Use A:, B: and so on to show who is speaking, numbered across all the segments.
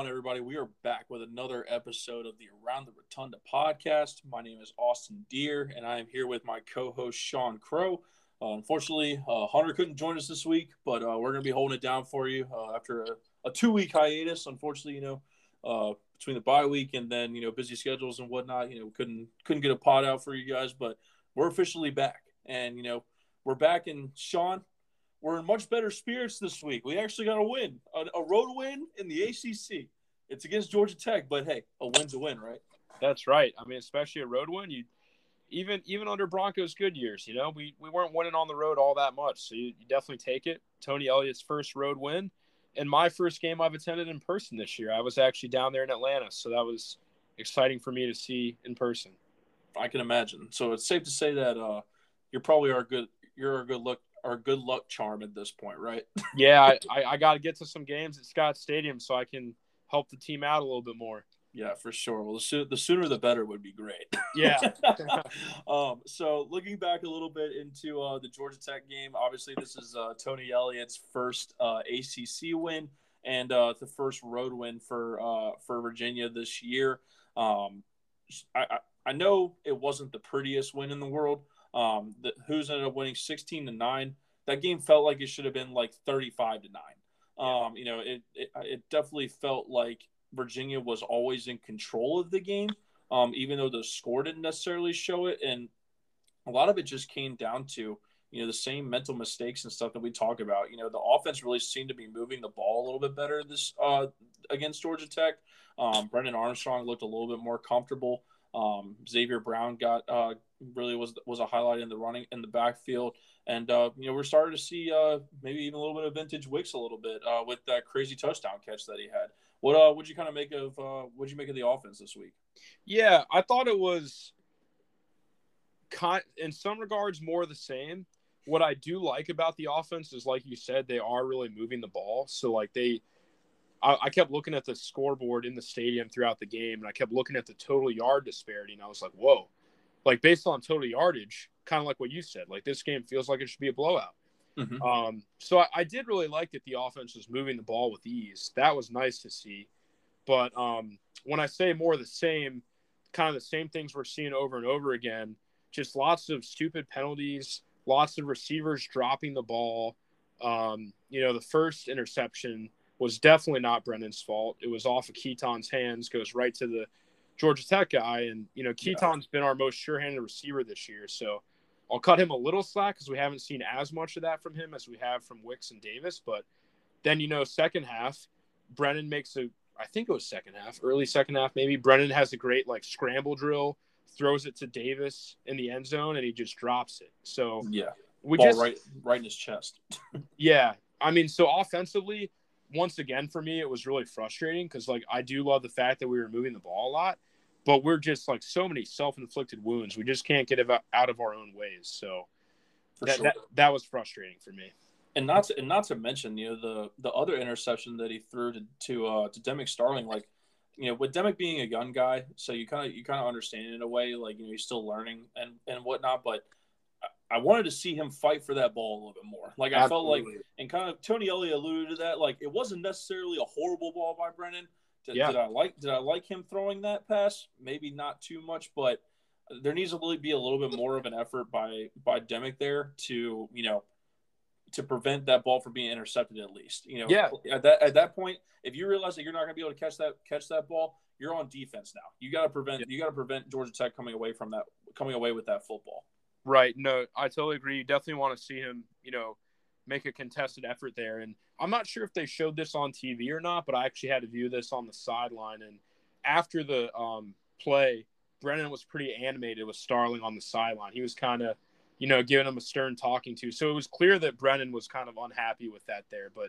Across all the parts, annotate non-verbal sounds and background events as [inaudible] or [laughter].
A: On, everybody? We are back with another episode of the Around the Rotunda podcast. My name is Austin Deer, and I am here with my co-host Sean Crow. Uh, unfortunately, uh, Hunter couldn't join us this week, but uh, we're going to be holding it down for you uh, after a, a two-week hiatus. Unfortunately, you know, uh, between the bye week and then you know busy schedules and whatnot, you know, couldn't couldn't get a pod out for you guys, but we're officially back, and you know, we're back. And Sean, we're in much better spirits this week. We actually got a win, a, a, road win in the ACC. It's against Georgia Tech, but hey, a win's a win, right?
B: That's right. I mean, especially a road win. You even even under Bronco's good years, you know, we we weren't winning on the road all that much, so you, you definitely take it. Tony Elliott's first road win, and my first game I've attended in person this year. I was actually down there in Atlanta, so that was exciting for me to see in person.
A: I can imagine. So it's safe to say that uh, you're probably our good you're a good look our good luck charm at this point, right? [laughs]
B: yeah, I, I, I got to get to some games at Scott Stadium so I can help the team out a little bit more.
A: Yeah, for sure. Well, the, sooner the, sooner the better would be great. [laughs]
B: Yeah. [laughs]
A: um, so looking back a little bit into uh, the Georgia Tech game, obviously this is uh, Tony Elliott's first uh, ACC win and uh, the first road win for uh, for Virginia this year. Um, I, I, I know it wasn't the prettiest win in the world, um, the Hoos ended up winning 16 to nine. That game felt like it should have been like 35 to nine. Um, you know, it, it, it definitely felt like Virginia was always in control of the game, um, even though the score didn't necessarily show it. And a lot of it just came down to you know the same mental mistakes and stuff that we talk about. You know, the offense really seemed to be moving the ball a little bit better this uh, against Georgia Tech. Um, Brennan Armstrong looked a little bit more comfortable. Um, Xavier Brown got uh, really was was a highlight in the running in the backfield, and uh, you know we're starting to see uh, maybe even a little bit of vintage Wicks a little bit uh, with that crazy touchdown catch that he had. What uh, would you kind of make of uh, what you make of the offense this week?
B: Yeah, I thought it was, con- in some regards, more the same. What I do like about the offense is, like you said, they are really moving the ball. So like they I, I, kept looking at the scoreboard in the stadium throughout the game, and I kept looking at the total yard disparity, and I was like, "Whoa!" Like based on total yardage, kind of like what you said, like this game feels like it should be a blowout. Mm-hmm. Um, so I, I, did really like that the offense was moving the ball with ease. That was nice to see. But um, when I say more of the same, kind of the same things we're seeing over and over again, just lots of stupid penalties, lots of receivers dropping the ball. Um, you know, the first interception was definitely not Brennan's fault. It was off of Keytaon's hands, goes right to the Georgia Tech guy. And, you know, Keytaon's yeah. been our most sure handed receiver this year. So I'll cut him a little slack because we haven't seen as much of that from him as we have from Wicks and Davis. But then, you know, second half, Brennan makes a, I think it was second half, early second half, maybe. Brennan has a great, like, scramble drill, throws it to Davis in the end zone, and he just drops it. So,
A: yeah. We Ball just right, right in his chest. [laughs]
B: yeah, I mean, so offensively, once again for me it was really frustrating because like I do love the fact that we were moving the ball a lot, but we're just like so many self-inflicted wounds. We just can't get out of our own ways. So that, sure. that, that was frustrating for me.
A: And not to and not to mention, you know, the the other interception that he threw to to uh, to Demick Starling, like you know, with Demick being a young guy, so you kind of you kind of understand it in a way, like you know, he's still learning and and whatnot. But I wanted to see him fight for that ball a little bit more. Like I Absolutely. felt like, and kind of Tony Elliott alluded to that. Like it wasn't necessarily a horrible ball by Brennan. Did, yeah. did I like? Did I like him throwing that pass? Maybe not too much, but there needs to really be a little bit more of an effort by by Demick there to you know to prevent that ball from being intercepted at least. You know,
B: yeah.
A: At that at that point, if you realize that you're not going to be able to catch that catch that ball, you're on defense now. You got to prevent yeah. you got to prevent Georgia Tech coming away from that coming away with that football.
B: Right. No, I totally agree. You definitely want to see him, you know, make a contested effort there. And I'm not sure if they showed this on TV or not, but I actually had to view this on the sideline. And after the um, play, Brennan was pretty animated with Starling on the sideline. He was kind of, you know, giving him a stern talking to. So it was clear that Brennan was kind of unhappy with that there. But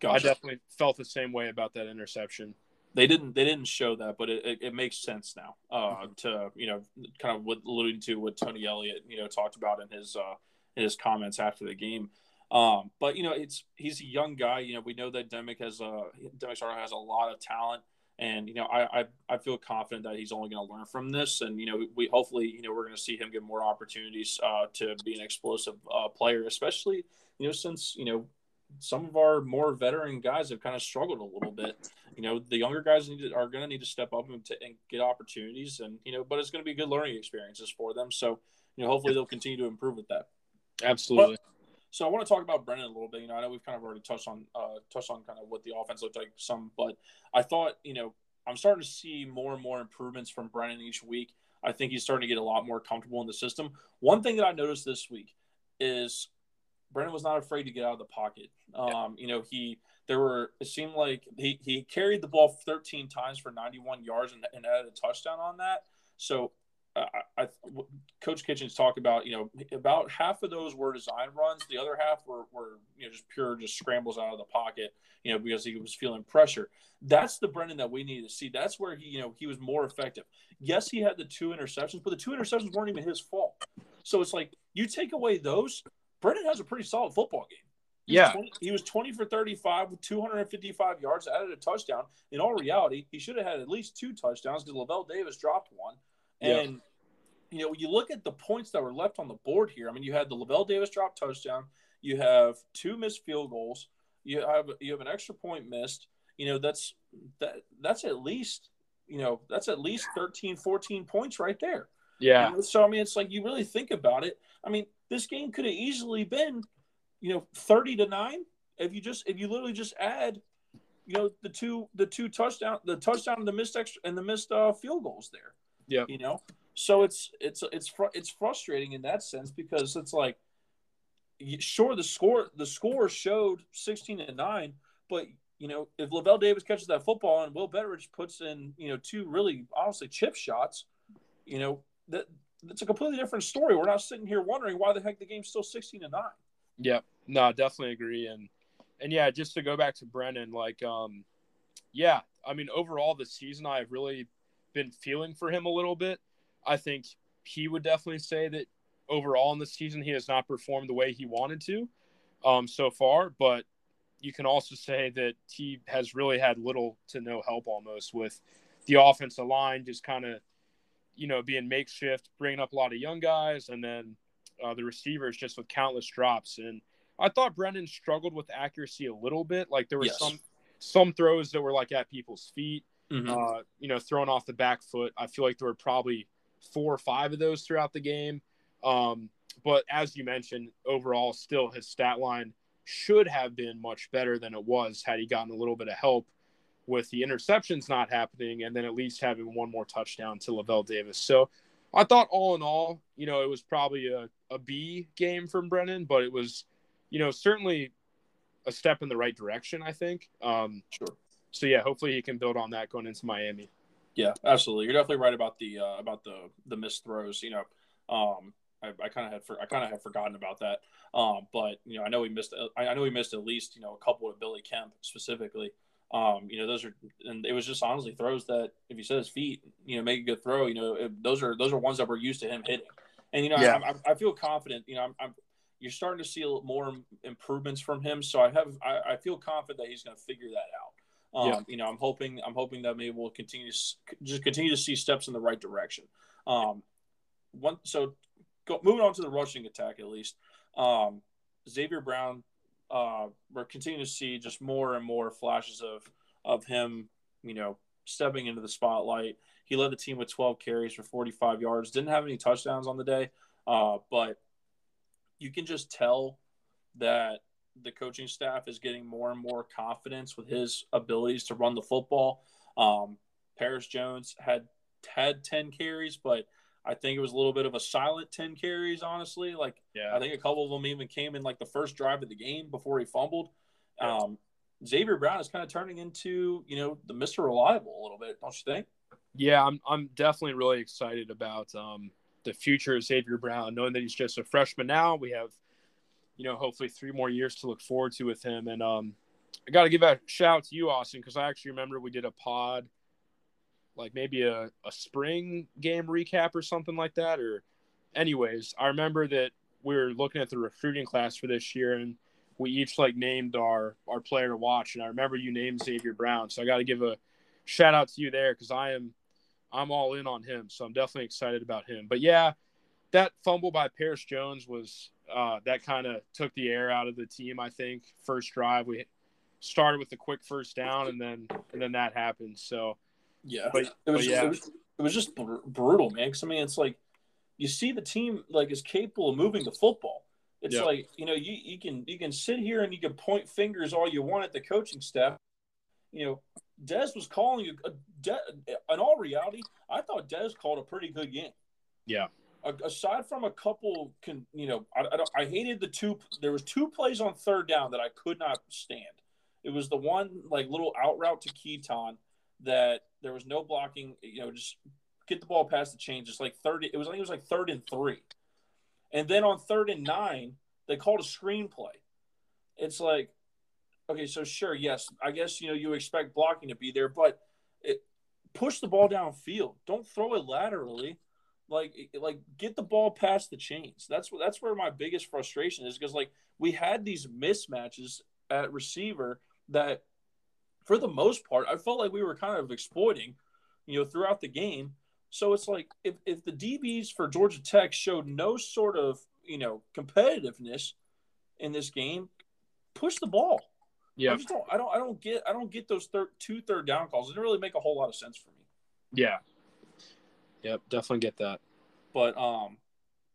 B: gotcha. I definitely felt the same way about that interception
A: they didn't they didn't show that, but it, it, it makes sense now. Uh, mm-hmm. to you know, kind of what alluding to what Tony Elliott you know talked about in his uh, in his comments after the game. Um, but you know, it's he's a young guy. You know, we know that Demick has a Demick Starling has a lot of talent, and you know, I I, I feel confident that he's only going to learn from this. And you know, we hopefully you know we're going to see him get more opportunities uh, to be an explosive uh, player, especially you know since you know some of our more veteran guys have kind of struggled a little bit. You know, the younger guys need to, are going to need to step up and, to, and get opportunities, and you know, but it's going to be good learning experiences for them. So, you know, hopefully they'll continue to improve with that.
B: Absolutely.
A: But, so I want to talk about Brennan a little bit. You know, I know we've kind of already touched on uh, touched on kind of what the offense looked like some, but I thought you know I'm starting to see more and more improvements from Brennan each week. I think he's starting to get a lot more comfortable in the system. One thing that I noticed this week is Brennan was not afraid to get out of the pocket. Um, you know, he there were it seemed like he, he carried the ball 13 times for 91 yards and, and had a touchdown on that. So I, I, Coach Kitchings talked about, you know, about half of those were design runs. The other half were, were, you know, just pure, just scrambles out of the pocket, you know, because he was feeling pressure. That's the Brennan that we need to see. That's where he, you know, he was more effective. Yes, he had the two interceptions, but the two interceptions weren't even his fault. So it's like you take away those, Brennan has a pretty solid football game. He
B: yeah.
A: Was 20, he was 20 for 35 with 255 yards, added a touchdown. In all reality, he should have had at least two touchdowns because Lavel Davis dropped one. And, yep. you know, when you look at the points that were left on the board here. I mean, you had the Lavel Davis drop touchdown. You have two missed field goals. You have you have an extra point missed. You know, that's that that's at least, you know, that's at least 13, 14 points right there.
B: Yeah.
A: You know, so I mean, it's like you really think about it. I mean, this game could have easily been, you know, 30 to 9 if you just if you literally just add you know the two the two touchdown the touchdown and the missed extra and the missed uh, field goals there.
B: Yeah.
A: You know, so it's it's it's fr- it's frustrating in that sense because it's like, sure the score the score showed sixteen to nine, but you know if Lavel Davis catches that football and Will Bettridge puts in you know two really honestly chip shots, you know that that's a completely different story. We're not sitting here wondering why the heck the game's still sixteen to nine.
B: Yeah, no, I definitely agree, and and yeah, just to go back to Brennan, like, um, yeah, I mean, overall this season, I've really been feeling for him a little bit. I think he would definitely say that overall in the season he has not performed the way he wanted to um, so far, but you can also say that he has really had little to no help almost with the offensive line just kind of you know being makeshift, bringing up a lot of young guys, and then uh, the receivers just with countless drops. And I thought Brennan struggled with accuracy a little bit. Like there were yes. some some throws that were like at people's feet mm-hmm. uh, you know, thrown off the back foot. I feel like there were probably four or five of those throughout the game. Um, but as you mentioned, overall, still his stat line should have been much better than it was had he gotten a little bit of help with the interceptions not happening and then at least having one more touchdown to Lavel Davis. So I thought all in all, you know, it was probably a, a B game from Brennan, but it was, you know, certainly a step in the right direction, I think. Um,
A: sure
B: so yeah, hopefully he can build on that going into Miami.
A: Yeah, absolutely. You're definitely right about the uh, about the the missed throws. You know, um, I, I kind of had for, I kind of had forgotten about that. Um, but you know, I know we missed I know we missed at least you know a couple with Billy Kemp specifically. Um, you know, those are and it was just honestly throws that if he set his feet, you know, make a good throw. You know, it, those are those are ones that we're used to him hitting. And you know, yeah. I, I, feel confident. You know, I'm, I'm you're starting to see a little more improvements from him. So I have I, I feel confident that he's going to figure that out. Um, yeah. You know, I'm hoping I'm hoping that maybe we'll continue to just continue to see steps in the right direction. Um, one so go, moving on to the rushing attack at least. Um, Xavier Brown, uh, we're continuing to see just more and more flashes of of him. You know, stepping into the spotlight. He led the team with 12 carries for 45 yards. Didn't have any touchdowns on the day, uh, but you can just tell that the coaching staff is getting more and more confidence with his abilities to run the football. Um, Paris Jones had had 10 carries, but I think it was a little bit of a silent 10 carries, honestly. Like, yeah. I think a couple of them even came in like the first drive of the game before he fumbled. Yeah. Um, Xavier Brown is kind of turning into, you know, the Mr. Reliable a little bit, don't you think?
B: Yeah, I'm, I'm definitely really excited about um, the future of Xavier Brown, knowing that he's just a freshman now. We have you know, hopefully three more years to look forward to with him. And um, I got to give a shout out to you, Austin, because I actually remember we did a pod, like maybe a, a spring game recap or something like that. Or, anyways, I remember that we were looking at the recruiting class for this year, and we each like named our our player to watch. And I remember you named Xavier Brown, so I got to give a shout out to you there because I am I'm all in on him. So I'm definitely excited about him. But yeah, that fumble by Paris Jones was uh, that kind of took the air out of the team. I think first drive we started with a quick first down, and then and then that happened. So
A: yeah,
B: but,
A: it was
B: but
A: just,
B: yeah.
A: it was, it was just br- brutal, man. Because I mean, it's like you see the team like is capable of moving the football. It's
B: Yeah.
A: like you know you, you can you can sit here and you can point fingers all you want at the coaching staff. You know, Des was calling a, a uh, De- in all reality, I thought Des called a pretty good game.
B: yeah,
A: A- aside from a couple, can you know, I, I, don't, I hated the two. There was two plays on third down that I could not stand. It was the one like little out route to Keytaon that there was no blocking. You know, just get the ball past the chain. Just like third, it was I think it was like third and three, and then on third and nine they called a screenplay. It's like, okay, so sure, yes, I guess you know you expect blocking to be there, but it, push the ball downfield. Don't throw it laterally like like get the ball past the chains. That's that's where my biggest frustration is because like we had these mismatches at receiver that for the most part I felt like we were kind of exploiting, you know, throughout the game. So it's like if, if the DBs for Georgia Tech showed no sort of, you know, competitiveness in this game, push the ball.
B: yeah,
A: I just don't I don't I don't get I don't get those third two third down calls. It didn't really make a whole lot of sense for me.
B: yeah. Yep, definitely get that.
A: But um,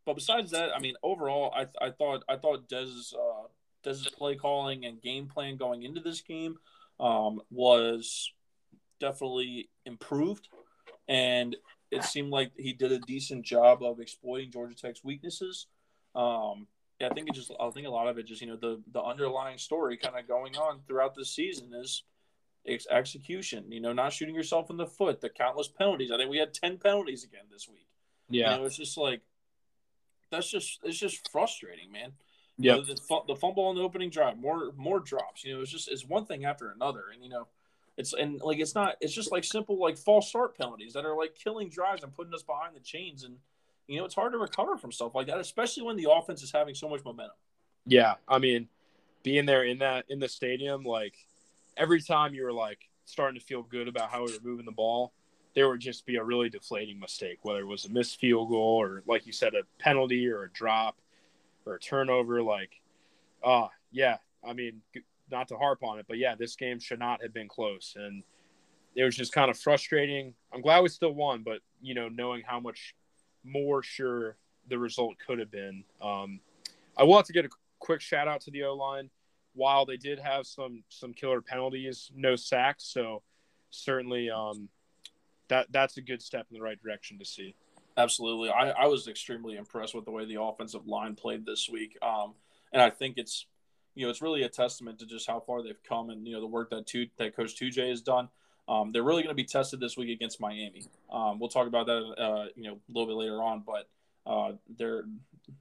A: but besides that, I mean, overall, I I thought I thought Des's uh Des's play calling and game plan going into this game um was definitely improved, and it seemed like he did a decent job of exploiting Georgia Tech's weaknesses. Um, yeah, I think it just I think a lot of it just you know the the underlying story kind of going on throughout this season is ex- execution. You know, not shooting yourself in the foot, the countless penalties. I think we had ten penalties again this week.
B: Yeah,
A: You know, it's just like that's just it's just frustrating, man.
B: Yeah,
A: the, the fumble on the opening drive, more more drops. You know, it's just it's one thing after another, and you know, it's and like it's not. It's just like simple like false start penalties that are like killing drives and putting us behind the chains, and you know, it's hard to recover from stuff like that, especially when the offense is having so much momentum.
B: yeah. I mean, being there in that in the stadium, like every time you were like starting to feel good about how we were moving the ball, there would just be a really deflating mistake, whether it was a missed field goal or, like you said, a penalty or a drop or a turnover. Like, ah, yeah. I mean, not to harp on it, but yeah, this game should not have been close, and it was just kind of frustrating. I'm glad we still won, but you know, knowing how much more sure the result could have been. Um, I have to get a quick shout out to the O line. While they did have some some killer penalties, no sacks, so certainly um, that that's a good step in the right direction to see.
A: Absolutely. I, I was extremely impressed with the way the offensive line played this week. Um, and I think it's, you know, it's really a testament to just how far they've come and, you know, the work that two, that Coach 2J has done. Um, they're really going to be tested this week against Miami. Um, we'll talk about that, uh, you know, a little bit later on, but uh, they're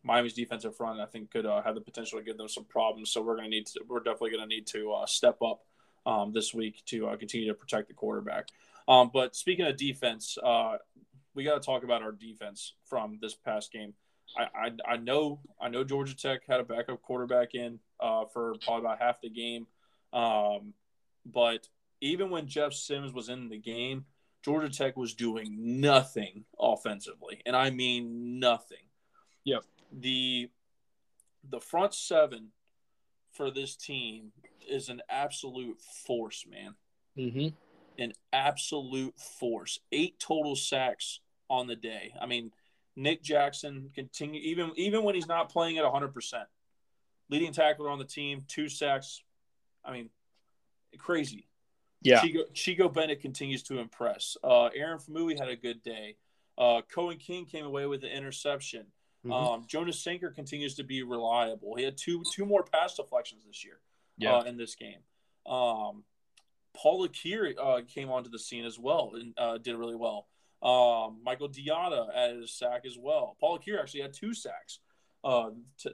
A: Miami's defensive front, I think, could uh, have the potential to give them some problems. So we're going to need to, we're definitely going to need to uh, step up um, this week to uh, continue to protect the quarterback. Um, but speaking of defense, uh, we got to talk about our defense from this past game. I, I, I know I know Georgia Tech had a backup quarterback in uh, for probably about half the game, um, but even when Jeff Sims was in the game, Georgia Tech was doing nothing offensively, and I mean nothing.
B: Yep.
A: The the front seven for this team is an absolute force, man
B: Mm-hmm.
A: an absolute force. Eight total sacks on the day. I mean, Nick Jackson continue even even when he's not playing at 100%. Leading tackler on the team, two sacks. I mean, crazy.
B: Yeah,
A: Chico, Chico Bennett continues to impress. Uh, Aaron Faumui had a good day. Uh, Coen King came away with an interception.
B: Mhm.
A: Um, Jonas Sanker continues to be reliable. He had two two more pass deflections this year
B: yeah,
A: uh, in this game. Um, Paul Akiri uh, came onto the scene as well and uh, did really well. Um, Michael Diata added a sack as well. Paul Akiri actually had two sacks uh,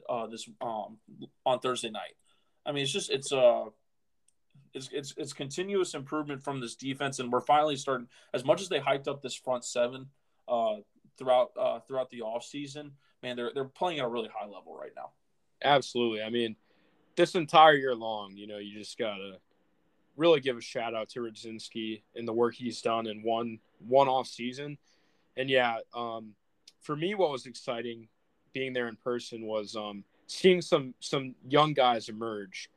A: uh, this um, on Thursday night. I mean, it's just it's uh it's, it's it's continuous improvement from this defense, and we're finally starting. As much as they hyped up this front seven uh, throughout uh, throughout the offseason, man, they're they're playing at a really high level right now.
B: absolutely. I mean, this entire year long, you know, you just gotta really give a shout out to Rudzinski and the work he's done in one one off season. And yeah, um, for me, what was exciting being there in person was um, seeing some some young guys emerge.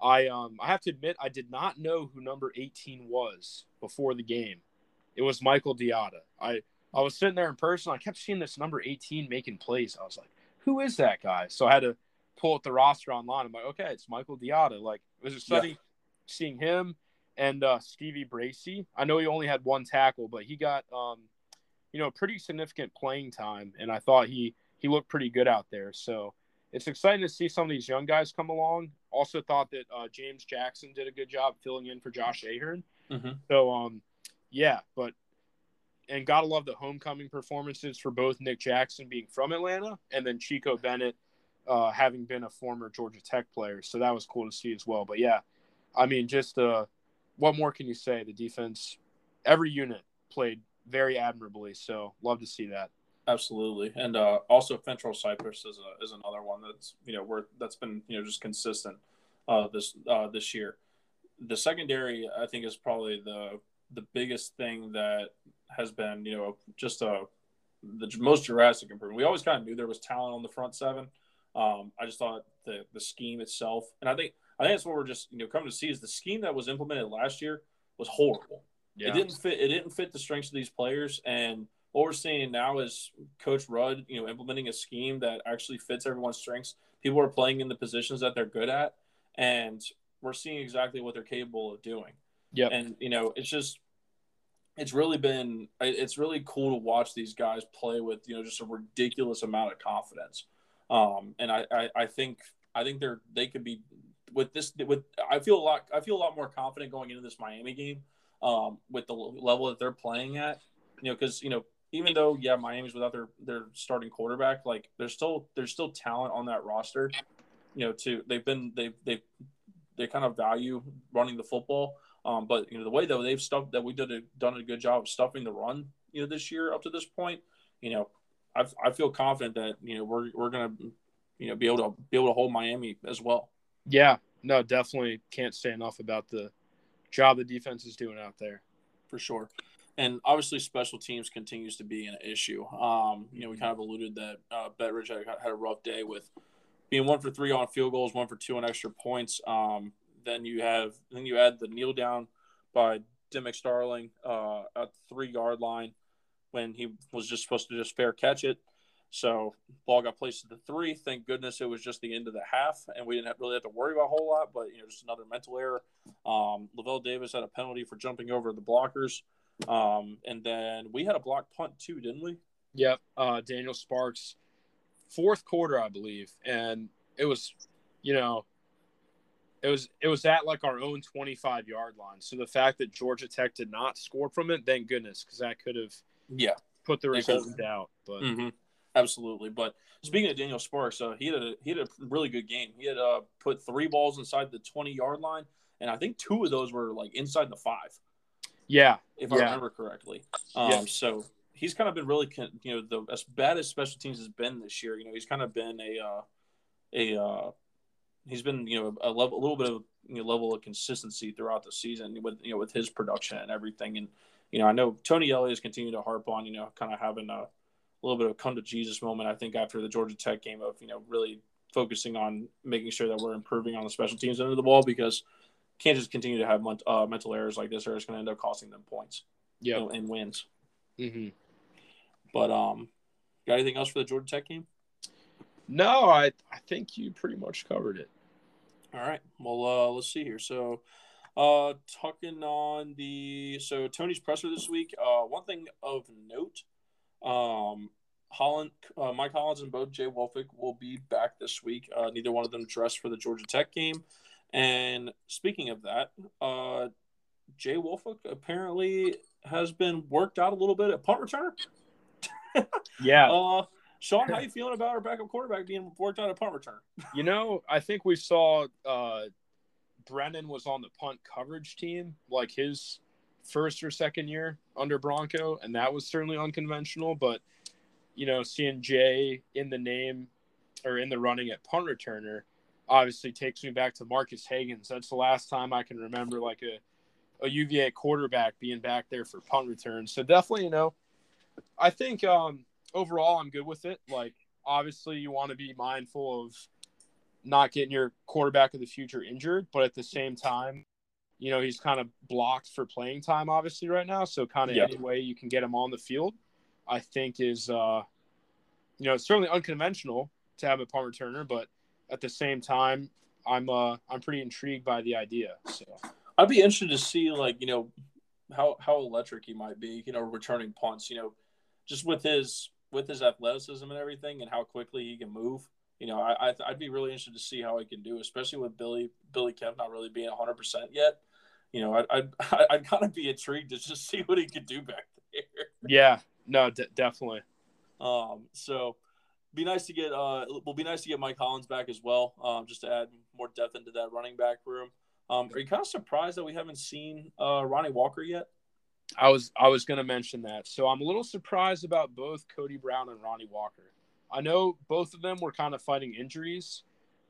B: I um I have to admit I did not know who number 18 was before the game. It was Michael Diata. I I was sitting there in person. I kept seeing this number 18 making plays. I was like, who is that guy? So I had to pull up the roster online. I'm like, okay, it's Michael Diata. Like it was exciting yeah. Seeing him and uh, Stevie Bracey. I know he only had one tackle, but he got um, you know, pretty significant playing time, and I thought he he looked pretty good out there. So it's exciting to see some of these young guys come along. Also thought that uh, James Jackson did a good job filling in for Josh Ahern. Mm-hmm. So um, yeah, but and gotta love the homecoming performances for both Nick Jackson being from Atlanta and then Chico Bennett uh, having been a former Georgia Tech player. So that was cool to see as well. But yeah, I mean, just uh, what more can you say? The defense, every unit played very admirably. So love to see that.
A: Absolutely, and uh, also Fentrell Cypress is a, is another one that's you know worth that's been you know just consistent uh, this uh, this year. The secondary, I think, is probably the the biggest thing that has been you know just a the most drastic improvement. We always kind of knew there was talent on the front seven. Um, I just thought the the scheme itself, and I think I think that's what we're just you know coming to see is the scheme that was implemented last year was horrible. Yeah. It didn't fit. It didn't fit the strengths of these players, and what we're seeing now is Coach Rudd, you know, implementing a scheme that actually fits everyone's strengths. People are playing in the positions that they're good at, and we're seeing exactly what they're capable of doing. Yeah, and you know, it's just it's really been it's really cool to watch these guys play with you know just a ridiculous amount of confidence um and I, I i, think i think they're they could be with this with i feel a lot i feel a lot more confident going into this miami game um with the level that they're playing at you know because you know even though yeah, Miami's without their their starting quarterback, like there's still there's still talent on that roster. You know, to they've been they they they kind of value running the football. Um, but you know the way that they've stuffed that we did a, done a good job of stuffing the run, you know, this year up to this point, you know, I I feel confident that you know we're we're gonna you know be able to be able to hold Miami as well.
B: Yeah, no, definitely can't say enough about the job the defense is doing out there.
A: For sure and obviously special teams continues to be an issue. Um, you know, we kind of alluded that uh, Bettridge had, had, a rough day with being one for three on field goals, one for two on extra points. Um, then you have then you add the kneel down by Dim Starling uh, at the three yard line when he was just supposed to just fair catch it. So ball got placed at the three. Thank goodness it was just the end of the half, and we didn't have, really have to worry about a whole lot. But you know, just another mental error. Um, Lavel Davis had a penalty for jumping over the blockers. Um, and then we had a block punt too, didn't we?
B: Yep. Uh, Daniel Sparks, fourth quarter, I believe, and it was, you know, it was it was at like our own 25 yard line. So the fact that Georgia Tech did not score from it, thank goodness, because that could have
A: yeah
B: put the result in doubt. But
A: mm-hmm. Absolutely. But speaking of Daniel Sparks, uh, he had a he had a really good game. He had uh, put three balls inside the 20 yard line, and I think two of those were like inside the five.
B: Yeah,
A: if
B: yeah.
A: I remember correctly. Um, yeah. So he's kind of been really, you know, the as bad as special teams has been this year. You know, he's kind of been a uh, a uh, he's been you know a level a little bit of you know, level of consistency throughout the season with you know with his production and everything. And you know, I know Tony Elliott has continued to harp on you know kind of having a, a little bit of come to Jesus moment. I think after the Georgia Tech game of you know really focusing on making sure that we're improving on the special teams under the ball because can't just continue to have uh, mental errors like this, or it's going to end up costing them points. Yeah, you know, and wins.
B: Mm-hmm.
A: But um, got anything else for the Georgia Tech game?
B: No, I I think you pretty much covered it.
A: All right. Well, uh, let's see here. So, uh, talking on the so Tony's presser this week. Uh, one thing of note, um, Holland, uh, Mike Hollins and both Jay Woolfolk will be back this week. Uh, neither one of them dressed for the Georgia Tech game. And speaking of that, uh, Jay Woolfolk apparently has been worked out a little bit at punt returner. [laughs]
B: yeah. [laughs]
A: Uh, Sean, how you feeling about our backup quarterback being worked out at punt return? [laughs]
B: you know, I think we saw uh, Brennan was on the punt coverage team, like his first or second year under Bronco, and that was certainly unconventional. But you know, seeing Jay in the name or in the running at punt returner – obviously takes me back to Marques Hagans. That's the last time I can remember like a, a UVA quarterback being back there for punt returns. So definitely, you know, I think um, overall, I'm good with it. Like, obviously, you want to be mindful of not getting your quarterback of the future injured, but at the same time, you know, he's kind of blocked for playing time, obviously, right now. So, kind of
A: Yeah.
B: any way you can get him on the field, I think is, uh, you know, it's certainly unconventional to have a punt returner, but at the same time, I'm uh, I'm pretty intrigued by the idea. So,
A: I'd be interested to see like you know how how electric he might be. You know, returning punts. You know, just with his with his athleticism and everything, and how quickly he can move. You know, I, I I'd be really interested to see how he can do, especially with Billy Billy Kemp not really being 100 percent yet. You know, I'd I'd, [laughs] I'd kind of be intrigued to just see what he could do back there.
B: yeah, no, de- definitely.
A: Um, so be nice to get uh will be nice to get Mike Hollins back as well, um, just to add more depth into that running back room. Um, are you kind of surprised that we haven't seen uh, Ronnie Walker yet?
B: I was I was gonna mention that. So I'm a little surprised about both Cody Brown and Ronnie Walker. I know both of them were kind of fighting injuries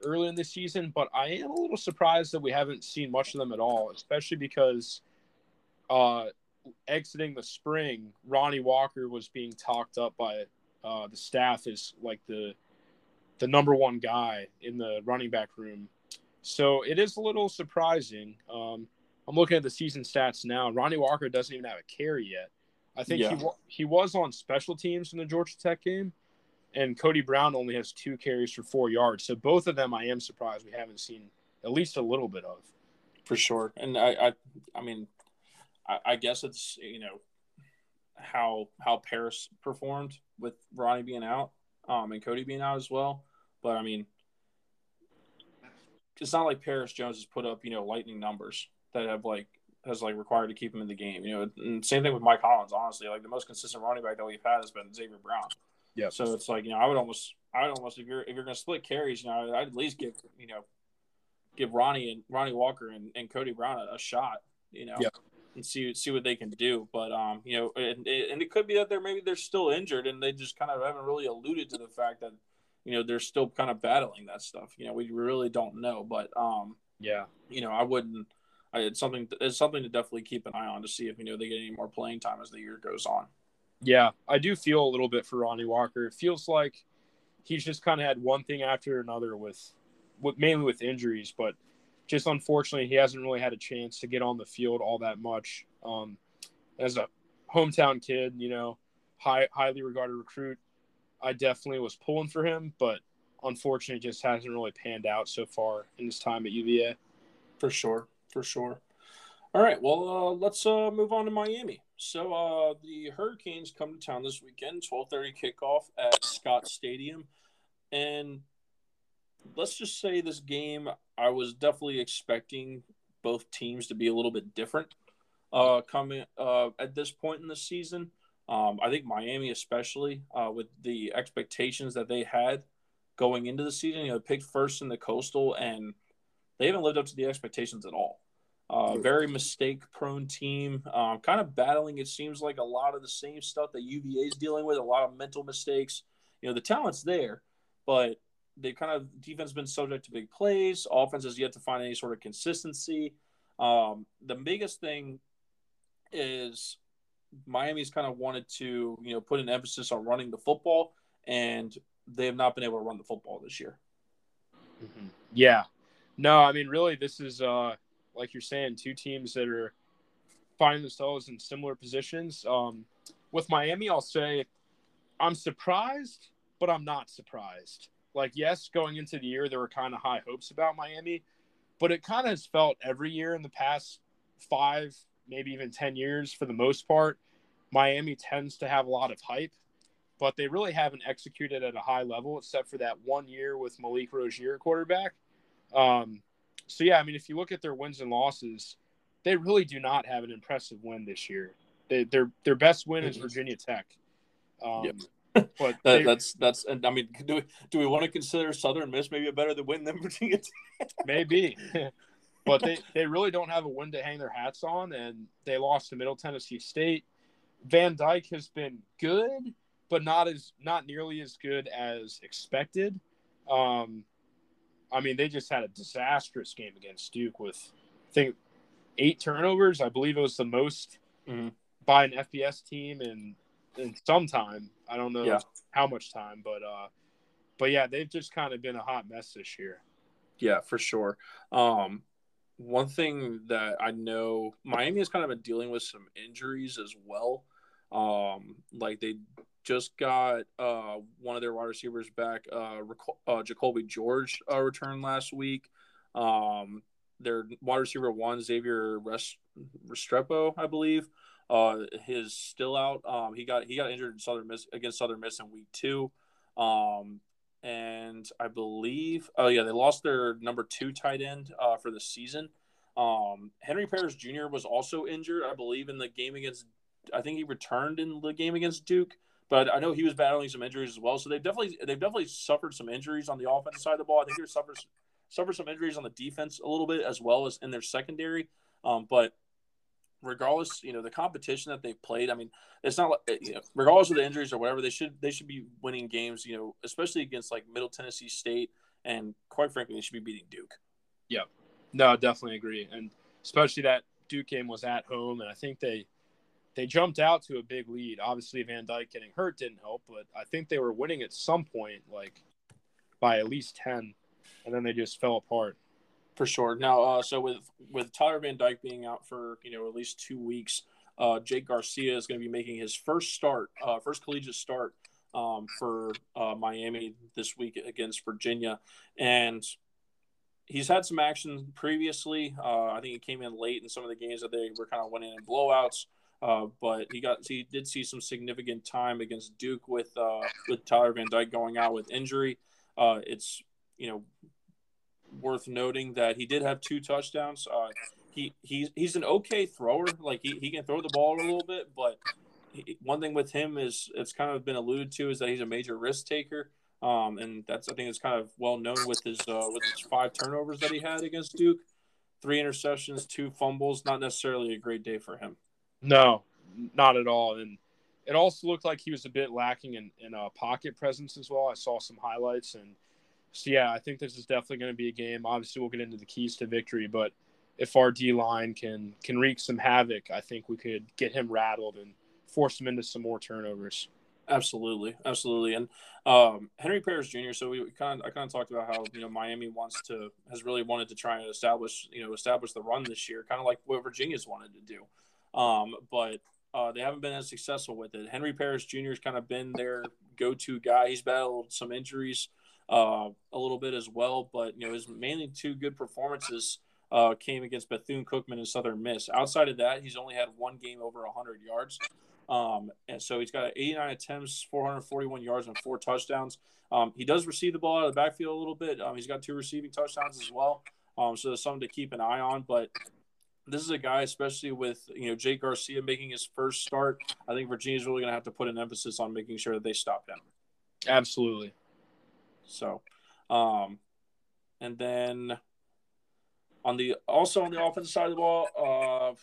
B: early in the season, but I am a little surprised that we haven't seen much of them at all, especially because uh, exiting the spring, Ronnie Walker was being talked up by uh, the staff as like the the number one guy in the running back room. So it is a little surprising. Um, I'm looking at the season stats now. Ronnie Walker doesn't even have a carry yet. I think
A: Yeah.
B: he wa- he was on special teams in the Georgia Tech game, and Cody Brown only has two carries for four yards. So both of them, I am surprised we haven't seen at least a little bit of.
A: for sure. And I, I, I mean, I, I guess it's you know how how Paris performed with Ronnie being out, um, and Cody being out as well. But I mean, it's not like Paris Jones has put up you know lightning numbers that have like has like required to keep him in the game. You know, and same thing with Mike Hollins. Honestly, like the most consistent running back that we've had has been Xavier Brown.
B: Yeah.
A: So it's like you know I would almost I would almost if you're if you're gonna split carries, you know I'd at least give you know give Ronnie and Ronnie Walker and, and Cody Brown a, a shot, you know,
B: Yeah.
A: and see see what they can do. But um, you know, and, and it could be that they're maybe they're still injured and they just kind of haven't really alluded to the fact that you know they're still kind of battling that stuff. You know, we really don't know, but um,
B: Yeah.
A: you know, I wouldn't. I, it's something. It's something to definitely keep an eye on to see if you know they get any more playing time as the year goes on.
B: Yeah, I do feel a little bit for Ronnie Walker. It feels like he's just kind of had one thing after another with, with mainly with injuries, but just unfortunately he hasn't really had a chance to get on the field all that much. Um, as a hometown kid, you know, high highly regarded recruit, I definitely was pulling for him, but unfortunately, just hasn't really panned out so far in his time at UVA.
A: For sure, for sure. All right, well, uh, let's uh, move on to Miami. So uh, the Hurricanes come to town this weekend, twelve thirty kickoff at Scott Stadium, and let's just say this game, I was definitely expecting both teams to be a little bit different uh, coming uh, at this point in the season. Um, I think Miami, especially uh, with the expectations that they had going into the season, you know, picked first in the Coastal, and they haven't lived up to the expectations at all. Uh, very mistake prone team, um, kind of battling, it seems like a lot of the same stuff that UVA is dealing with, a lot of mental mistakes. You know, the talent's there, but they kind of defense has been subject to big plays. Offense has yet to find any sort of consistency. Um, the biggest thing is Miami's kind of wanted to, you know, put an emphasis on running the football, and they have not been able to run the football this year.
B: Yeah. No, I mean, really, this is, uh, like you're saying, two teams that are finding themselves in similar positions. Um, with Miami, I'll say I'm surprised, but I'm not surprised. Like, yes, going into the year, there were kind of high hopes about Miami, but it kind of has felt every year in the past five, maybe even 10 years for the most part. Miami tends to have a lot of hype, but they really haven't executed at a high level except for that one year with Malik Rosier quarterback. Um, so, yeah, I mean, if you look at their wins and losses, they really do not have an impressive win this year. They, their their best win is Virginia Tech. Um,
A: Yep. [laughs]
B: But
A: That, that's that's and I mean, do we do we want to consider Southern Miss maybe a better than win than Virginia? Tech?
B: Maybe. [laughs] but they, they really don't have a win to hang their hats on, and they lost to Middle Tennessee State. Van Dyke has been good, but not as not nearly as good as expected. Um, I mean, they just had a disastrous game against Duke with I think eight turnovers. I believe it was the most
A: Mhm.
B: by an FBS team in in some time. I don't know
A: Yeah.
B: how much time, but uh, but yeah, they've just kind of been a hot mess this year.
A: Yeah, for sure. Um, one thing that I know Miami has kind of been dealing with some injuries as well. Um, like they just got uh, one of their wide receivers back, uh, uh, Jacoby George, uh, returned last week. Um, their wide receiver one, Xavier Rest- Restrepo, I believe, uh, is still out. Um, he got he got injured in Southern Miss against Southern Miss in week two. Um, and I believe, oh yeah, they lost their number two tight end uh, for the season. Um, Henry Parrish Jr. was also injured, I believe, in the game against. I think he returned in the game against Duke, but I know he was battling some injuries as well. So they've definitely they've definitely suffered some injuries on the offensive side of the ball. I think they've suffered suffered some injuries on the defense a little bit as well as in their secondary. Um, but regardless, you know, the competition that they've played, I mean, it's not like you know, regardless of the injuries or whatever, they should they should be winning games, you know, especially against like Middle Tennessee State and quite frankly, they should be beating Duke. Yeah.
B: No, definitely agree, and especially that Duke game was at home, and I think they they jumped out to a big lead. Obviously, Van Dyke getting hurt didn't help, but I think they were winning at some point, like by at least ten, and then they just fell apart.
A: For sure. Now, uh, so with with Tyler Van Dyke being out for you know at least two weeks, uh, Jake Garcia is going to be making his first start, uh, first collegiate start um, for uh, Miami this week against Virginia, and he's had some action previously. Uh, I think he came in late in some of the games that they were kind of winning in blowouts. Uh, but he got he did see some significant time against Duke with uh, with Tyler Van Dyke going out with injury. Uh, it's you know worth noting that he did have two touchdowns. Uh, he he's he's an okay thrower. Like he, he can throw the ball a little bit, but he, one thing with him is it's kind of been alluded to is that he's a major risk taker. Um, and that's I think it's kind of well known with his uh, with his five turnovers that he had against Duke, three interceptions, two fumbles. Not necessarily a great day for him.
B: No, not at all. And it also looked like he was a bit lacking in, in uh, pocket presence as well. I saw some highlights. And so, yeah, I think this is definitely going to be a game. Obviously, we'll get into the keys to victory, but if our D line can can wreak some havoc, I think we could get him rattled and force him into some more turnovers.
A: Absolutely, absolutely, and um, Henry Parrish Jr. So we kind of I kind of talked about how you know Miami wants to has really wanted to try and establish you know establish the run this year, kind of like what Virginia's wanted to do, um, but uh, they haven't been as successful with it. Henry Parrish Jr. has kind of been their go-to guy. He's battled some injuries uh, a little bit as well, but you know his mainly two good performances uh, came against Bethune Cookman and Southern Miss. Outside of that, he's only had one game over 100 yards. Um, and so he's got 89 attempts, 441 yards, and four touchdowns. Um, he does receive the ball out of the backfield a little bit. Um, he's got two receiving touchdowns as well. Um, so there's something to keep an eye on. But this is a guy, especially with you know Jake Garcia making his first start. I think Virginia's really going to have to put an emphasis on making sure that they stop him.
B: Absolutely.
A: So, um, and then on the also on the offensive side of the ball, uh,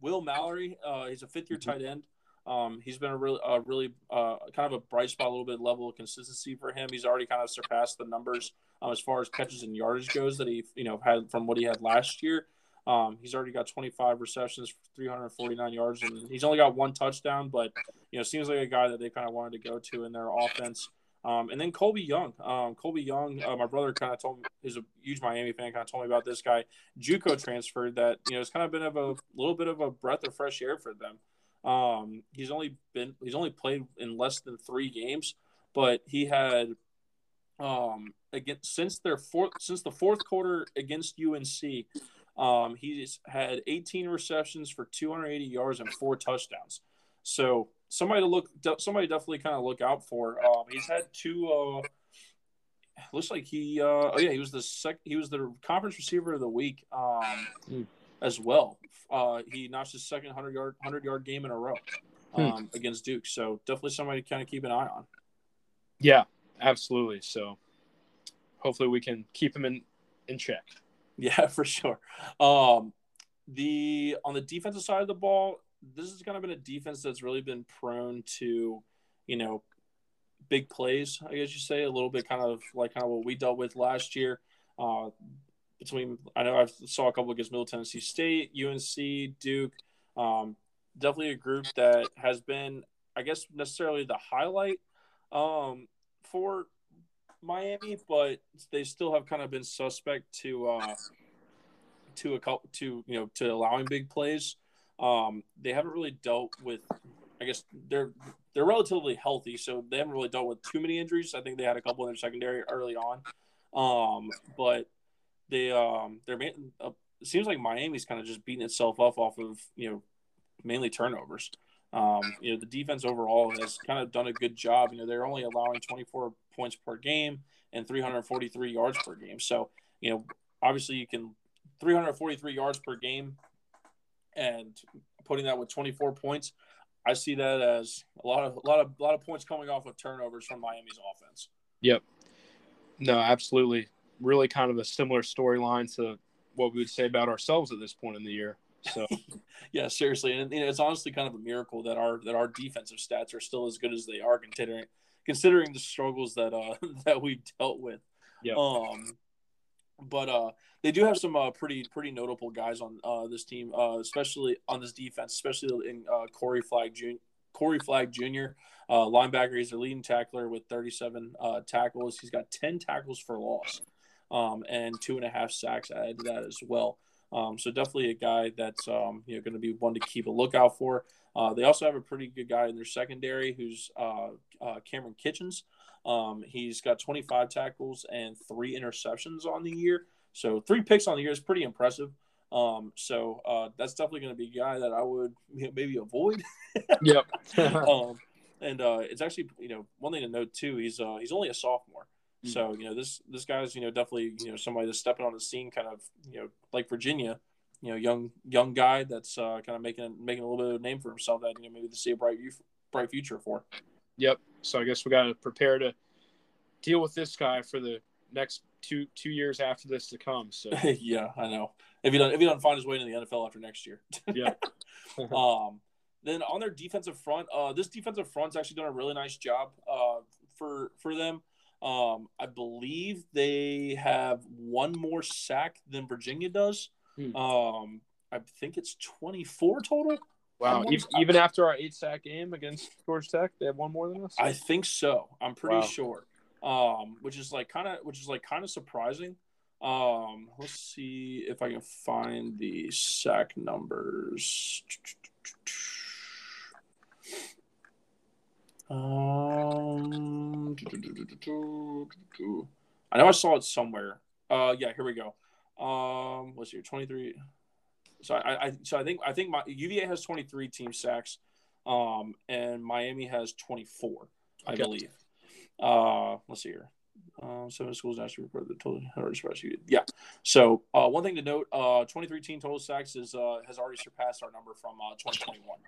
A: Will Mallory, uh, he's a fifth year tight end. Um, he's been a really, a really uh, kind of a bright spot, a little bit level of consistency for him. He's already kind of surpassed the numbers um, as far as catches and yardage goes that he, you know, had from what he had last year. Um, he's already got 25 receptions, 349 yards, and he's only got one touchdown. But you know, seems like a guy that they kind of wanted to go to in their offense. Um, and then Colby Young, um, Colby Young, uh, my brother kind of told me, is a huge Miami fan, kind of told me about this guy. JUCO transferred that you know it's kind of been of a little bit of a breath of fresh air for them. Um, he's only been he's only played in less than three games, but he had um against since their fourth since the fourth quarter against UNC, um, he's had 18 receptions for 280 yards and four touchdowns. So somebody to look somebody definitely kind of look out for. Um, he's had two. Uh, looks like he. Uh, oh yeah, he was the sec. He was the conference receiver of the week. Um,
B: Hmm.
A: as well. Uh, he notched his second hundred yard hundred yard game in a row um, against Duke. So definitely somebody to kind of keep an eye on.
B: Yeah, absolutely. So hopefully we can keep him in in check. [laughs]
A: Yeah, for sure. Um, the on the defensive side of the ball, this has kind of been a defense that's really been prone to, you know, big plays. I guess you say a little bit kind of like kind of what we dealt with last year. Uh, between I know I saw a couple against Middle Tennessee State, UNC, Duke. Um, definitely a group that has been I guess necessarily the highlight um, for Miami, but they still have kind of been suspect to uh, to a couple to you know to allowing big plays. Um, they haven't really dealt with. I guess they're they're relatively healthy, so they haven't really dealt with too many injuries. I think they had a couple in their secondary early on, um, but they um, they're uh, it seems like Miami's kind of just beating itself up off of you know mainly turnovers. Um, you know, the defense overall has kind of done a good job. You know, they're only allowing 24 points per game and 343 yards per game. So, you know, obviously you can 343 yards per game and putting that with 24 points. I see that as a lot of a lot of a lot of points coming off of turnovers from Miami's offense.
B: Yep. No, absolutely. Really kind of a similar storyline to what we would say about ourselves at this point in the year. So,
A: yeah, seriously, and you know, it's honestly kind of a miracle that our that our defensive stats are still as good as they are, considering considering the struggles that uh [laughs] that we've dealt with.
B: Yeah.
A: Um, but uh, they do have some uh, pretty pretty notable guys on uh, this team, uh, especially on this defense, especially in uh, Corey Flagg Jr. Corey Flagg Jr. Uh, linebacker. He's their leading tackler with 37 uh, tackles. He's got 10 tackles for loss, um, and two and a half sacks added to that as well. Um, so definitely a guy that's um, you know going to be one to keep a lookout for. Uh, they also have a pretty good guy in their secondary who's uh, uh, Kamren Kinchens. Um, he's got 25 tackles and three interceptions on the year. So three picks on the year is pretty impressive. Um, so uh, that's definitely going to be a guy that I would you know, maybe avoid. [laughs]
B: yep.
A: um, and uh, it's actually you know one thing to note too. He's uh, he's only a sophomore. Hmm. So you know this this guy's you know definitely you know somebody that's stepping on the scene, kind of you know like Virginia, you know young young guy that's uh, kind of making making a little bit of a name for himself that you know maybe to see a bright bright future for.
B: Yep. So I guess we got to prepare to deal with this guy for the next two two years after this to come. So [laughs]
A: yeah, I know. If he don't if he don't find his way into the NFL after next year. [laughs]
B: yeah. [laughs]
A: um. Then on their defensive front, uh, this defensive front's actually done a really nice job uh, for for them. Um, I believe they have one more sack than Virginia does. Hmm. Um, I think it's 24 total.
B: Wow. Even, even, after our eight sack game against Georgia Tech, they have one more than us?
A: I think so. I'm pretty wow. sure. Um, which is like kind of, which is like kind of surprising. Um, let's see if I can find the sack numbers. Um, I know I saw it somewhere. Uh, yeah, here we go. Um, let's see, twenty three. So I, I, so I think I think my UVA has twenty three team sacks, um, and Miami has twenty four, I okay. believe. Uh, let's see here. Uh, seven schools actually reported the total already Yeah. So uh, one thing to note: uh, 23 team total sacks is uh, has already surpassed our number from uh, 2021.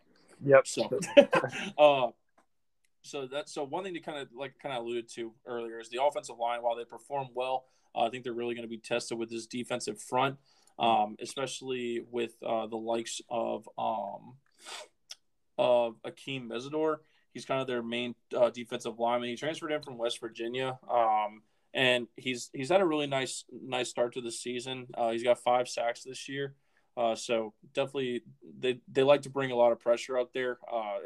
B: Yep.
A: So, [laughs] [laughs] uh, so that's so one thing to kind of like kind of alluded to earlier is the offensive line. While they perform well, uh, I think they're really going to be tested with this defensive front, um, especially with uh, the likes of um, of Akeem Mesidor. He's kind of their main uh, defensive lineman. He transferred in from West Virginia, um, and he's he's had a really nice nice start to the season. Uh, he's got five sacks this year, uh, so definitely they they like to bring a lot of pressure out there, uh,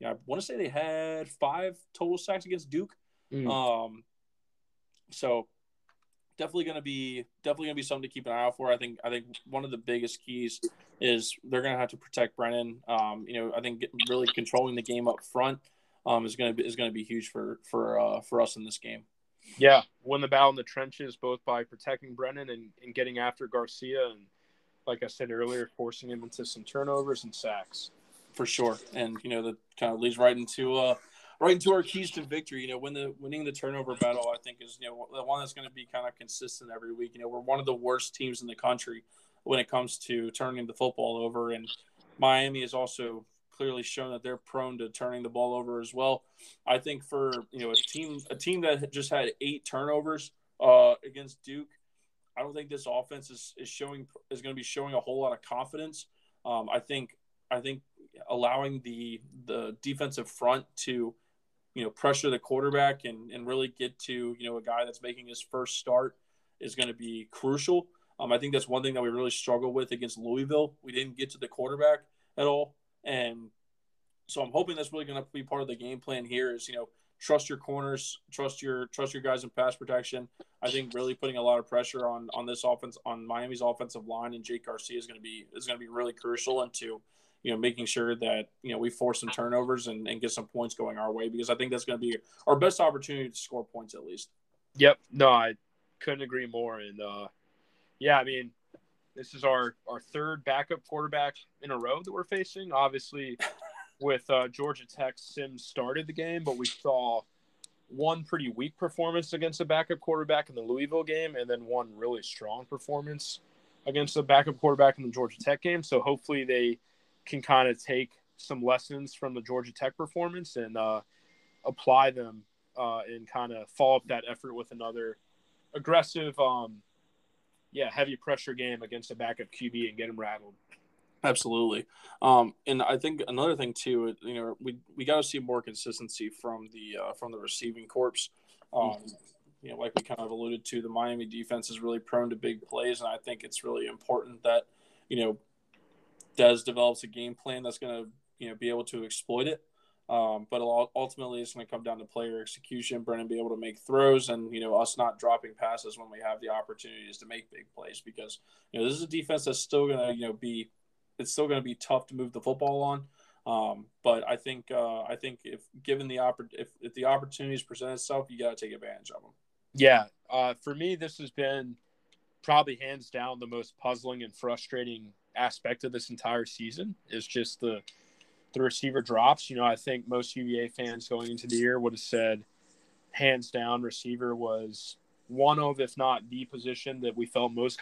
A: and yeah, I want to say they had five total sacks against Duke. Mm. Um, so definitely going to be definitely going to be something to keep an eye out for. I think I think one of the biggest keys is they're going to have to protect Brennan. Um, you know, I think really controlling the game up front um, is going to be is going to be huge for for uh, for us in this game.
B: Yeah, win the battle in the trenches, both by protecting Brennan and, and getting after Garcia, and like I said earlier, forcing him into some turnovers and sacks
A: for sure. And you know, that kind of leads right into uh, right into our keys to victory. You know, when the winning the turnover battle, I think is you know the one that's going to be kind of consistent every week. You know, we're one of the worst teams in the country when it comes to turning the football over, and Miami has also clearly shown that they're prone to turning the ball over as well. I think for you know a team a team that just had eight turnovers uh, against Duke. I don't think this offense is, is showing is going to be showing a whole lot of confidence. Um, I think I think allowing the the defensive front to you know pressure the quarterback and and really get to you know a guy that's making his first start is going to be crucial. Um, I think that's one thing that we really struggle with against Louisville. We didn't get to the quarterback at all, and so I'm hoping that's really going to be part of the game plan here. Is you know trust your corners, trust your trust your guys in pass protection. I think really putting a lot of pressure on on this offense on Miami's offensive line and Jake Garcia is going to be is going to be really crucial into you know making sure that you know we force some turnovers and, and get some points going our way because I think that's going to be our best opportunity to score points at least.
B: Yep. No, I couldn't agree more. And uh, yeah, I mean, this is our our third backup quarterback in a row that we're facing. Obviously, [laughs] with uh, Georgia Tech, Sims started the game, but we saw one pretty weak performance against a backup quarterback in the Louisville game, and then one really strong performance against a backup quarterback in the Georgia Tech game. So hopefully they can kind of take some lessons from the Georgia Tech performance and uh, apply them uh, and kind of follow up that effort with another aggressive, um, yeah, heavy pressure game against a backup QB and get them rattled.
A: Absolutely, um, and I think another thing too, you know, we we got to see more consistency from the uh, from the receiving corps. Um, you know, like we kind of alluded to, the Miami defense is really prone to big plays, and I think it's really important that you know Des develops a game plan that's going to you know be able to exploit it. Um, but ultimately, it's going to come down to player execution. Brennan be able to make throws, and you know us not dropping passes when we have the opportunities to make big plays. Because you know this is a defense that's still going to you know be it's still going to be tough to move the football on. Um, but I think uh, I think if given the oppor- if, if the opportunities present itself, you got to take advantage of them.
B: Yeah, uh, for me, this has been probably hands down the most puzzling and frustrating aspect of this entire season. Is just the the receiver drops. You know, I think most UVA fans going into the year would have said, hands down, receiver was one of, if not the position that we felt most.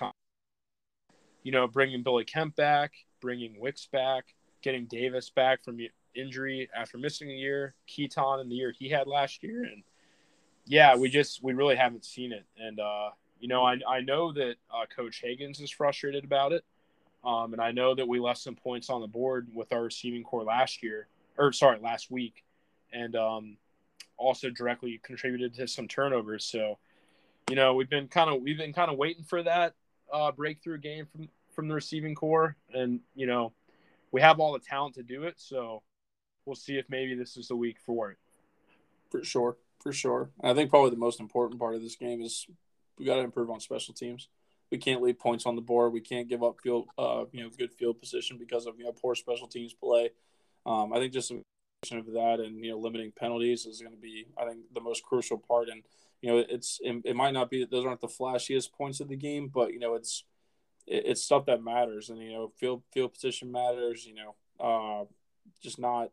B: you know, bringing Billy Kemp back, bringing Wicks back, getting Davis back from injury after missing a year, Keytaon in the year he had last year, and yeah, we just we really haven't seen it. And uh, you know, I I know that uh, Coach Hagans is frustrated about it, um, and I know that we left some points on the board with our receiving corps last year, or sorry, last week, and um, also directly contributed to some turnovers. So, you know, we've been kind of we've been kind of waiting for that uh, breakthrough game from from the receiving corps, and you know, we have all the talent to do it. So we'll see if maybe this is the week for it.
A: For sure, for sure. I think probably the most important part of this game is we got to improve on special teams. We can't leave points on the board. We can't give up field, uh, you know, good field position because of you know poor special teams play. Um, I think just some of that and you know limiting penalties is going to be I think the most crucial part. And you know it's it, it might not be those aren't the flashiest points of the game, but you know it's it's stuff that matters, and you know, field field position matters. You know, uh, just not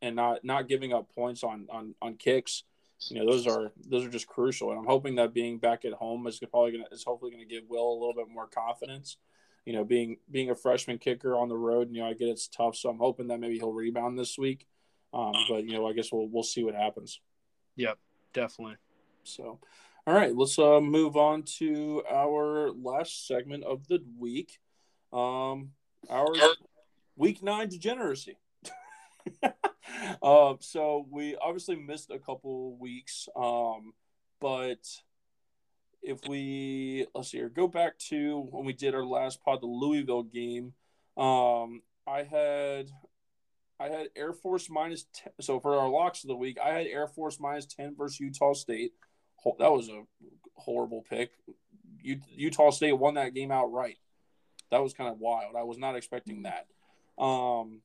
A: and not not giving up points on on on kicks. You know, those are those are just crucial, and I'm hoping that being back at home is probably gonna is hopefully gonna give Will a little bit more confidence. You know, being being a freshman kicker on the road, and you know, I get it's tough, so I'm hoping that maybe he'll rebound this week. Um, but you know, I guess we'll we'll see what happens.
B: Yep, definitely.
A: So, all right, let's uh, move on to our last segment of the week. Um, our week nine degeneracy. [laughs] uh, so we obviously missed a couple weeks, um, but if we let's see here, go back to when we did our last pod, the Louisville game. Um, I had I had Air Force minus 10. So for our locks of the week, I had Air Force minus 10 versus Utah State that was a horrible pick. Utah State won that game outright. That was kind of wild. I was not expecting that. Um,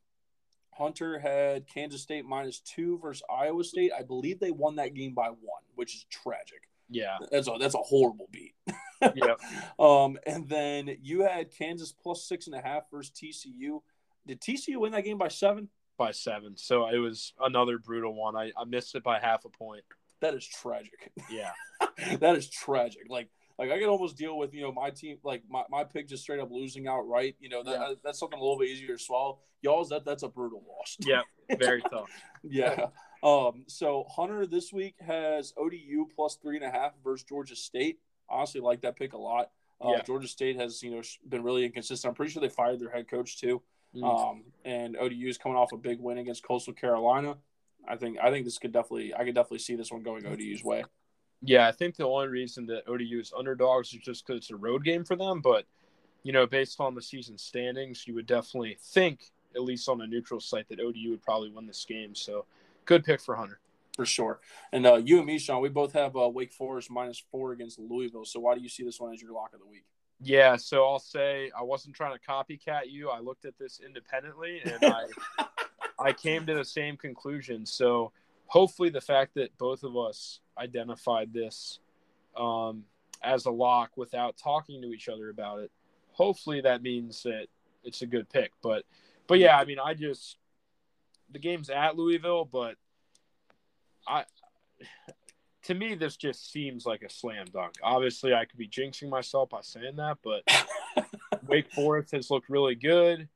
A: Hunter had Kansas State minus two versus Iowa State. I believe they won that game by one, which is tragic.
B: Yeah,
A: that's a that's a horrible beat. [laughs]
B: yeah.
A: Um, and then you had Kansas plus six and a half versus TCU. Did TCU win that game by seven?
B: By seven. So it was another brutal one. I, I missed it by half a point
A: that is tragic.
B: Yeah. [laughs]
A: that is tragic. Like like I can almost deal with, you know, my team like my, my pick just straight up losing outright. You know, that, yeah. that's something a little bit easier to swallow. Y'all's that that's a brutal loss.
B: yeah, [laughs] very tough.
A: yeah. Um, so Hunter this week has ODU plus three and a half versus Georgia State. Honestly, like that pick a lot. Uh, yeah. Georgia State has, you know, been really inconsistent. I'm pretty sure they fired their head coach too. Mm. Um, and ODU is coming off a big win against Coastal Carolina. I think I think this could definitely I could definitely see this one going ODU's way.
B: Yeah, I think the only reason that ODU is underdogs is just because it's a road game for them. But you know, based on the season standings, you would definitely think at least on a neutral site, that ODU would probably win this game. So, good pick for Hunter
A: for sure. And uh, you and me, Sean, we both have uh, Wake Forest minus four against Louisville. So why do you see this one as your lock of the week?
B: Yeah, so I'll say I wasn't trying to copycat you. I looked at this independently and I [laughs] I came to the same conclusion. So hopefully the fact that both of us identified this um, as a lock without talking to each other about it, hopefully that means that it's a good pick. But but yeah, I mean I just the game's at Louisville, but I [sighs] to me this just seems like a slam dunk. Obviously, I could be jinxing myself by saying that, but [laughs] Wake Forest has looked really good.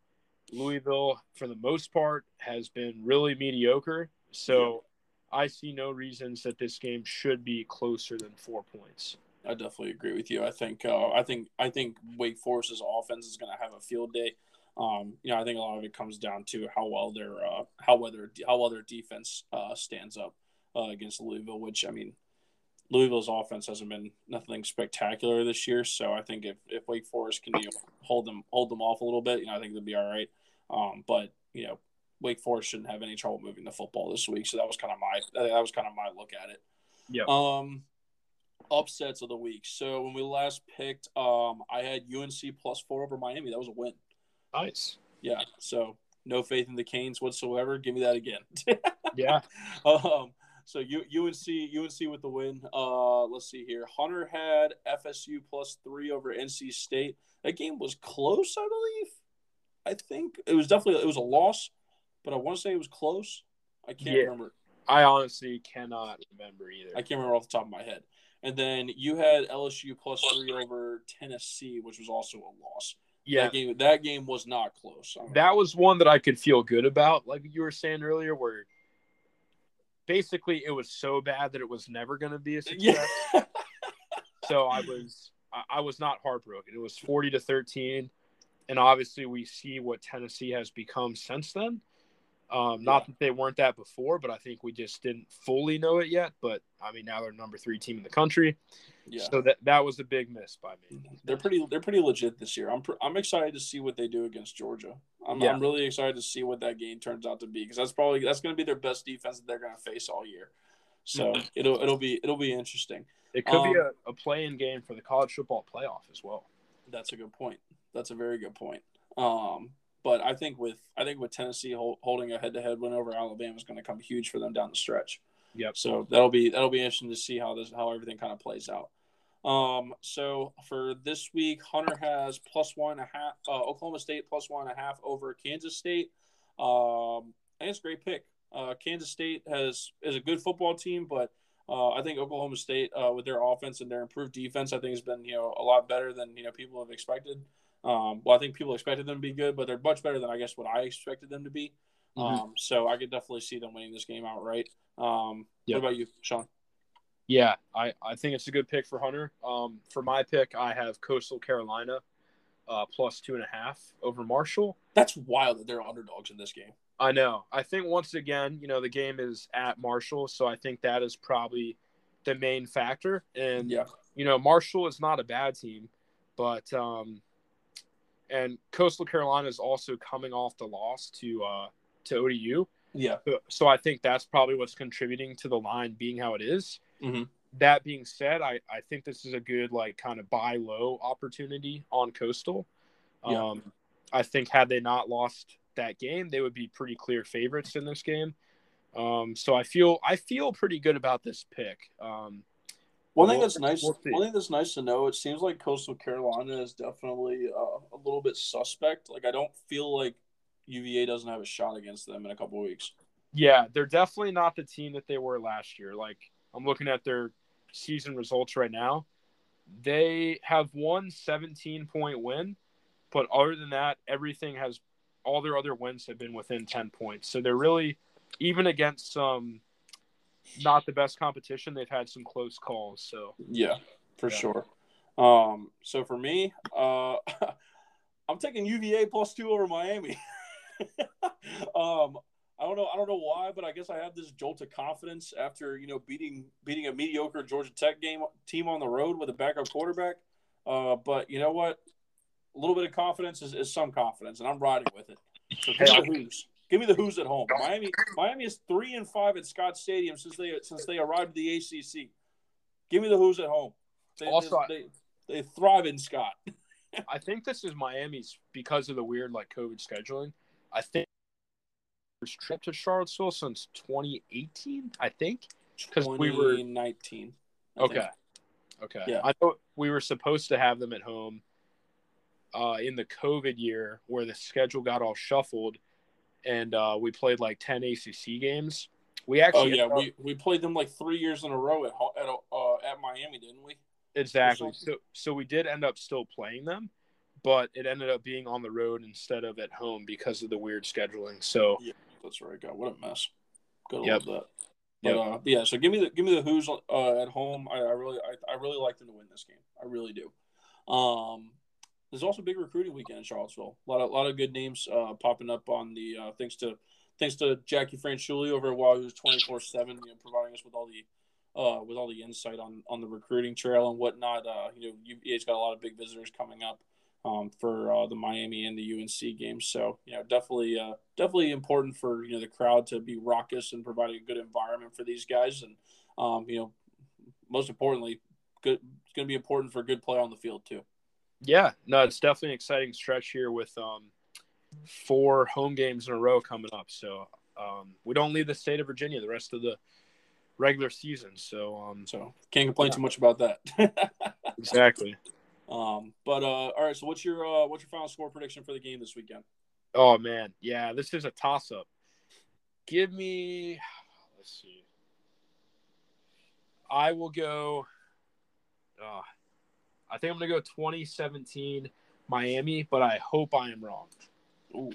B: Louisville, for the most part, has been really mediocre. So. I see no reasons that this game should be closer than four points.
A: I definitely agree with you. I think uh, I think I think Wake Forest's offense is going to have a field day. Um, you know, I think a lot of it comes down to how well their uh, how well their how well their defense uh, stands up uh, against Louisville, which I mean, Louisville's offense hasn't been nothing spectacular this year. So I think if, if Wake Forest can you know, hold them hold them off a little bit, you know, I think they'll be all right. Um, but you know, Wake Forest shouldn't have any trouble moving the football this week. So that was kind of my that was kind of my look at it.
B: Yeah.
A: Um, upsets of the week. So when we last picked, um, I had UNC plus four over Miami. That was a win.
B: Nice.
A: Yeah. So no faith in the Canes whatsoever. Give me that again. [laughs]
B: yeah.
A: Um, so U, UNC UNC with the win. Uh, let's see here. Hunter had FSU plus three over NC State. That game was close, I believe. I think it was definitely it was a loss, but I want to say it was close. I can't yeah. remember.
B: I honestly cannot remember either.
A: I can't remember off the top of my head. And then you had LSU plus three over Tennessee, which was also a loss.
B: Yeah,
A: that game, that game was not close.
B: That was one that I could feel good about, like you were saying earlier, where basically it was so bad that it was never going to be a [laughs] success. Yeah. so I was I was not heartbroken. It was 40 to 13 and obviously we see what Tennessee has become since then. Um, not that they weren't that before, but I think we just didn't fully know it yet. But I mean, now they're number three team in the country. Yeah. So that that was a big miss by me.
A: They're pretty they're pretty legit this year. I'm I'm excited to see what they do against Georgia. I'm, yeah. I'm really excited to see what that game turns out to be because that's probably that's going to be their best defense that they're going to face all year. So mm-hmm. it'll it'll be it'll be interesting.
B: It could um, be a, a play-in game for the college football playoff as well.
A: That's a good point. That's a very good point. Um, but I think with I think with Tennessee hold, holding a head-to-head win over Alabama is going to come huge for them down the stretch.
B: Yep.
A: So that'll be that'll be interesting to see how this how everything kind of plays out. Um, so for this week, Hunter has plus one and a half. Uh, Oklahoma State plus one and a half over Kansas State. Um, I think it's a great pick. Uh, Kansas State has is a good football team, but uh, I think Oklahoma State uh, with their offense and their improved defense, I think has been you know a lot better than you know people have expected. Um, well, I think people expected them to be good, but they're much better than I guess what I expected them to be. Mm-hmm. Um, so I could definitely see them winning this game outright. Um, yep. What about you, Sean?
B: Yeah, I, I think it's a good pick for Hunter. Um, for my pick, I have Coastal Carolina uh, plus two and a half over Marshall.
A: That's wild that they're underdogs in this game.
B: I know. I think once again, you know, the game is at Marshall, so I think that is probably the main factor. And
A: yeah,
B: you know, Marshall is not a bad team, but um, and Coastal Carolina is also coming off the loss to uh, to ODU.
A: Yeah.
B: So I think that's probably what's contributing to the line being how it is.
A: Mm-hmm.
B: That being said, I, I think this is a good like kind of buy low opportunity on Coastal. Yeah. Um, I think had they not lost that game, they would be pretty clear favorites in this game. Um, so I feel I feel pretty good about this pick. Um,
A: one thing that's nice. One thing that's nice to know. It seems like Coastal Carolina is definitely uh, a little bit suspect. Like I don't feel like UVA doesn't have a shot against them in a couple weeks.
B: Yeah, they're definitely not the team that they were last year. Like I'm looking at their season results right now. They have one 17 point win, but other than that, everything has all their other wins have been within 10 points. So they're really even against some not the best competition. They've had some close calls. So
A: yeah, for yeah. sure. Um, so for me, uh, [laughs] I'm taking UVA plus two over Miami. [laughs] um, I don't know. I don't know why, but I guess I have this jolt of confidence after you know beating beating a mediocre Georgia Tech game team on the road with a backup quarterback. Uh, but you know what? A little bit of confidence is, is some confidence, and I'm riding with it. So give me Hoos. Give me the Hoos at home. Miami, Miami is three and five at Scott Stadium since they since they arrived at the ACC. Give me the Hoos at home. They,
B: Also-
A: they, they, they thrive in Scott. [laughs]
B: I think this is Miami's because of the weird like COVID scheduling. I think first trip to Charlottesville since 2018. I think because we were-
A: 2019. I
B: Okay.
A: think.
B: Okay.
A: Yeah.
B: I know we were supposed to have them at home uh, in the COVID year where the schedule got all shuffled and uh, we played like 10 ACC games. We actually
A: Oh
B: actually
A: yeah, we, we played them like three years in a row at at uh, at Miami, didn't we?
B: exactly. So so we did end up still playing them, but it ended up being on the road instead of at home because of the weird scheduling. So
A: That's right, God. What a mess. Gotta
B: Yep.
A: love that. But
B: Yep.
A: uh, but yeah, so give me the give me the Hoos uh, at home. I, I really I, I really like them to win this game. I really do. Um, there's also a big recruiting weekend in Charlottesville. A lot of a lot of good names uh, popping up on the uh, thanks to thanks to Jacquie Franciulli over at twenty four seven, you know, providing us with all the uh, with all the insight on on the recruiting trail and whatnot. Uh, you know, UVA's got a lot of big visitors coming up um, for uh, the Miami and the UNC games. So you know, definitely, uh, definitely important for you know the crowd to be raucous and providing a good environment for these guys, and um, you know, most importantly, good. It's going to be important for good play on the field too.
B: Yeah, no, it's definitely an exciting stretch here with um, four home games in a row coming up. So um, we don't leave the state of Virginia the rest of the regular season. So um,
A: So can't complain
B: Yeah.
A: too much about that. [laughs]
B: exactly.
A: um, but uh, all right. So what's your uh, what's your final score prediction for the game this weekend?
B: Oh man, yeah, this is a toss up. Give me let's see. I will go uh, I think I'm gonna go 2017 Miami, but I hope I am wrong.
A: Ooh,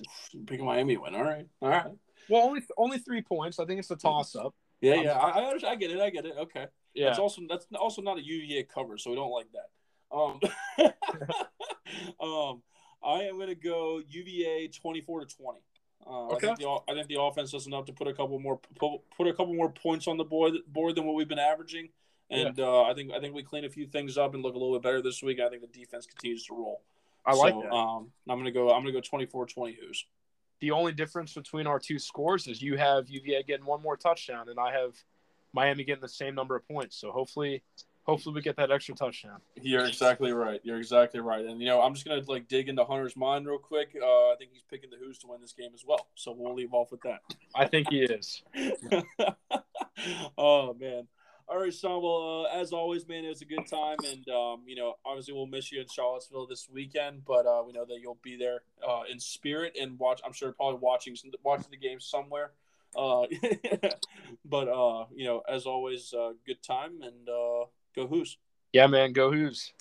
A: pick Miami win. All right. All right.
B: Well, only only three points. I think it's a toss up.
A: Yeah, yeah. I, I. I get it. I get it. Okay.
B: Yeah,
A: That's also that's also not a UVA cover, so we don't like that. Um, [laughs] um, I am going to go UVA twenty four to twenty. Uh,
B: Okay.
A: I think, the, I think the offense does enough to put a couple more put, put a couple more points on the board board than what we've been averaging, and uh, I think I think we clean a few things up and look a little bit better this week. I think the defense continues to roll.
B: I like that.
A: Um, I'm gonna go. I'm gonna go 24-20 Hoos.
B: the only difference between our two scores is you have UVA getting one more touchdown, and I have Miami getting the same number of points. So hopefully, hopefully we get that extra touchdown.
A: You're exactly right. You're exactly right. And you know, I'm just gonna like dig into Hunter's mind real quick. Uh, I think he's picking the Hoos to win this game as well. So we'll leave off with that.
B: I think he is. [laughs]
A: oh man. All right, Sean. Well, uh, as always, man, it was a good time, and um, you know, obviously, we'll miss you in Charlottesville this weekend, but uh, we know that you'll be there uh, in spirit and watch. I'm sure probably watching some, watching the game somewhere. Uh, [laughs] but uh, you know, as always, uh, good time and go Hoos.
B: Yeah, man, go Hoos.